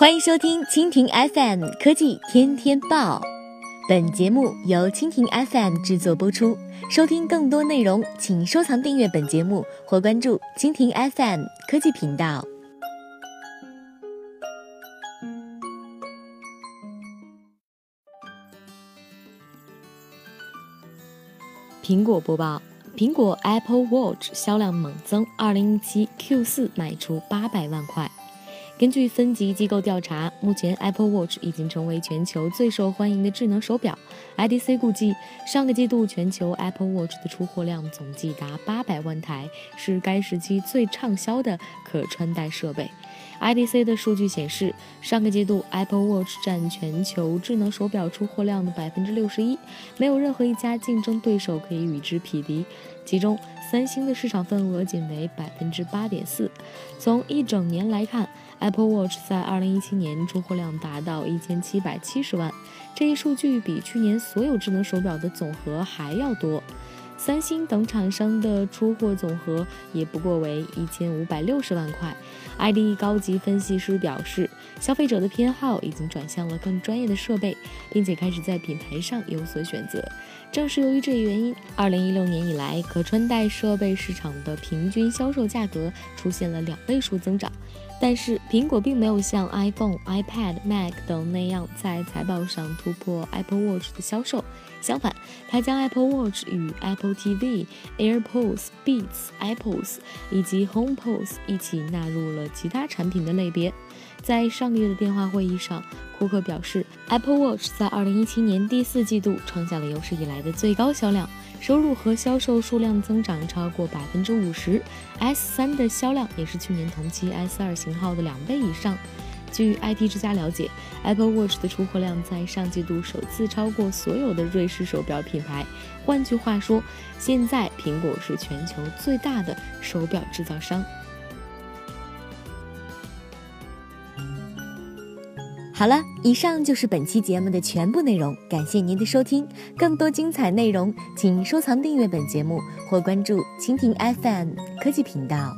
欢迎收听蜻蜓 FM 科技天天报，本节目由蜻蜓 FM 制作播出。收听更多内容，请收藏订阅本节目或关注蜻蜓 FM 科技频道。苹果播报：苹果 Apple Watch 销量猛增，二零一七 Q 四卖出八百万块。根据分级机构调查，目前 Apple Watch 已经成为全球最受欢迎的智能手表。IDC 估计，上个季度全球 Apple Watch 的出货量总计达八百万台，是该时期最畅销的可穿戴设备。IDC 的数据显示，上个季度 Apple Watch 占全球智能手表出货量的百分之六十一，没有任何一家竞争对手可以与之匹敌。其中，三星的市场份额仅为百分之八点四。从一整年来看，Apple Watch 在二零一七年出货量达到一千七百七十万，这一数据比去年所有智能手表的总和还要多。三星等厂商的出货总和也不过为一千五百六十万块。ID 高级分析师表示，消费者的偏好已经转向了更专业的设备，并且开始在品牌上有所选择。正是由于这一原因，二零一六年以来，可穿戴设备市场的平均销售价格出现了两位数增长。但是，苹果并没有像 iPhone、iPad、Mac 等那样在财报上突破 Apple Watch 的销售。相反，它将 Apple Watch 与 Apple TV、AirPods、Beats、Apples 以及 HomePods 一起纳入了其他产品的类别。在上个月的电话会议上，库克表示，Apple Watch 在2017年第四季度创下了有史以来的最高销量。收入和销售数量增长超过百分之五十，S 三的销量也是去年同期 S 二型号的两倍以上。据 IT 之家了解，Apple Watch 的出货量在上季度首次超过所有的瑞士手表品牌。换句话说，现在苹果是全球最大的手表制造商。好了，以上就是本期节目的全部内容，感谢您的收听。更多精彩内容，请收藏订阅本节目或关注蜻蜓 FM 科技频道。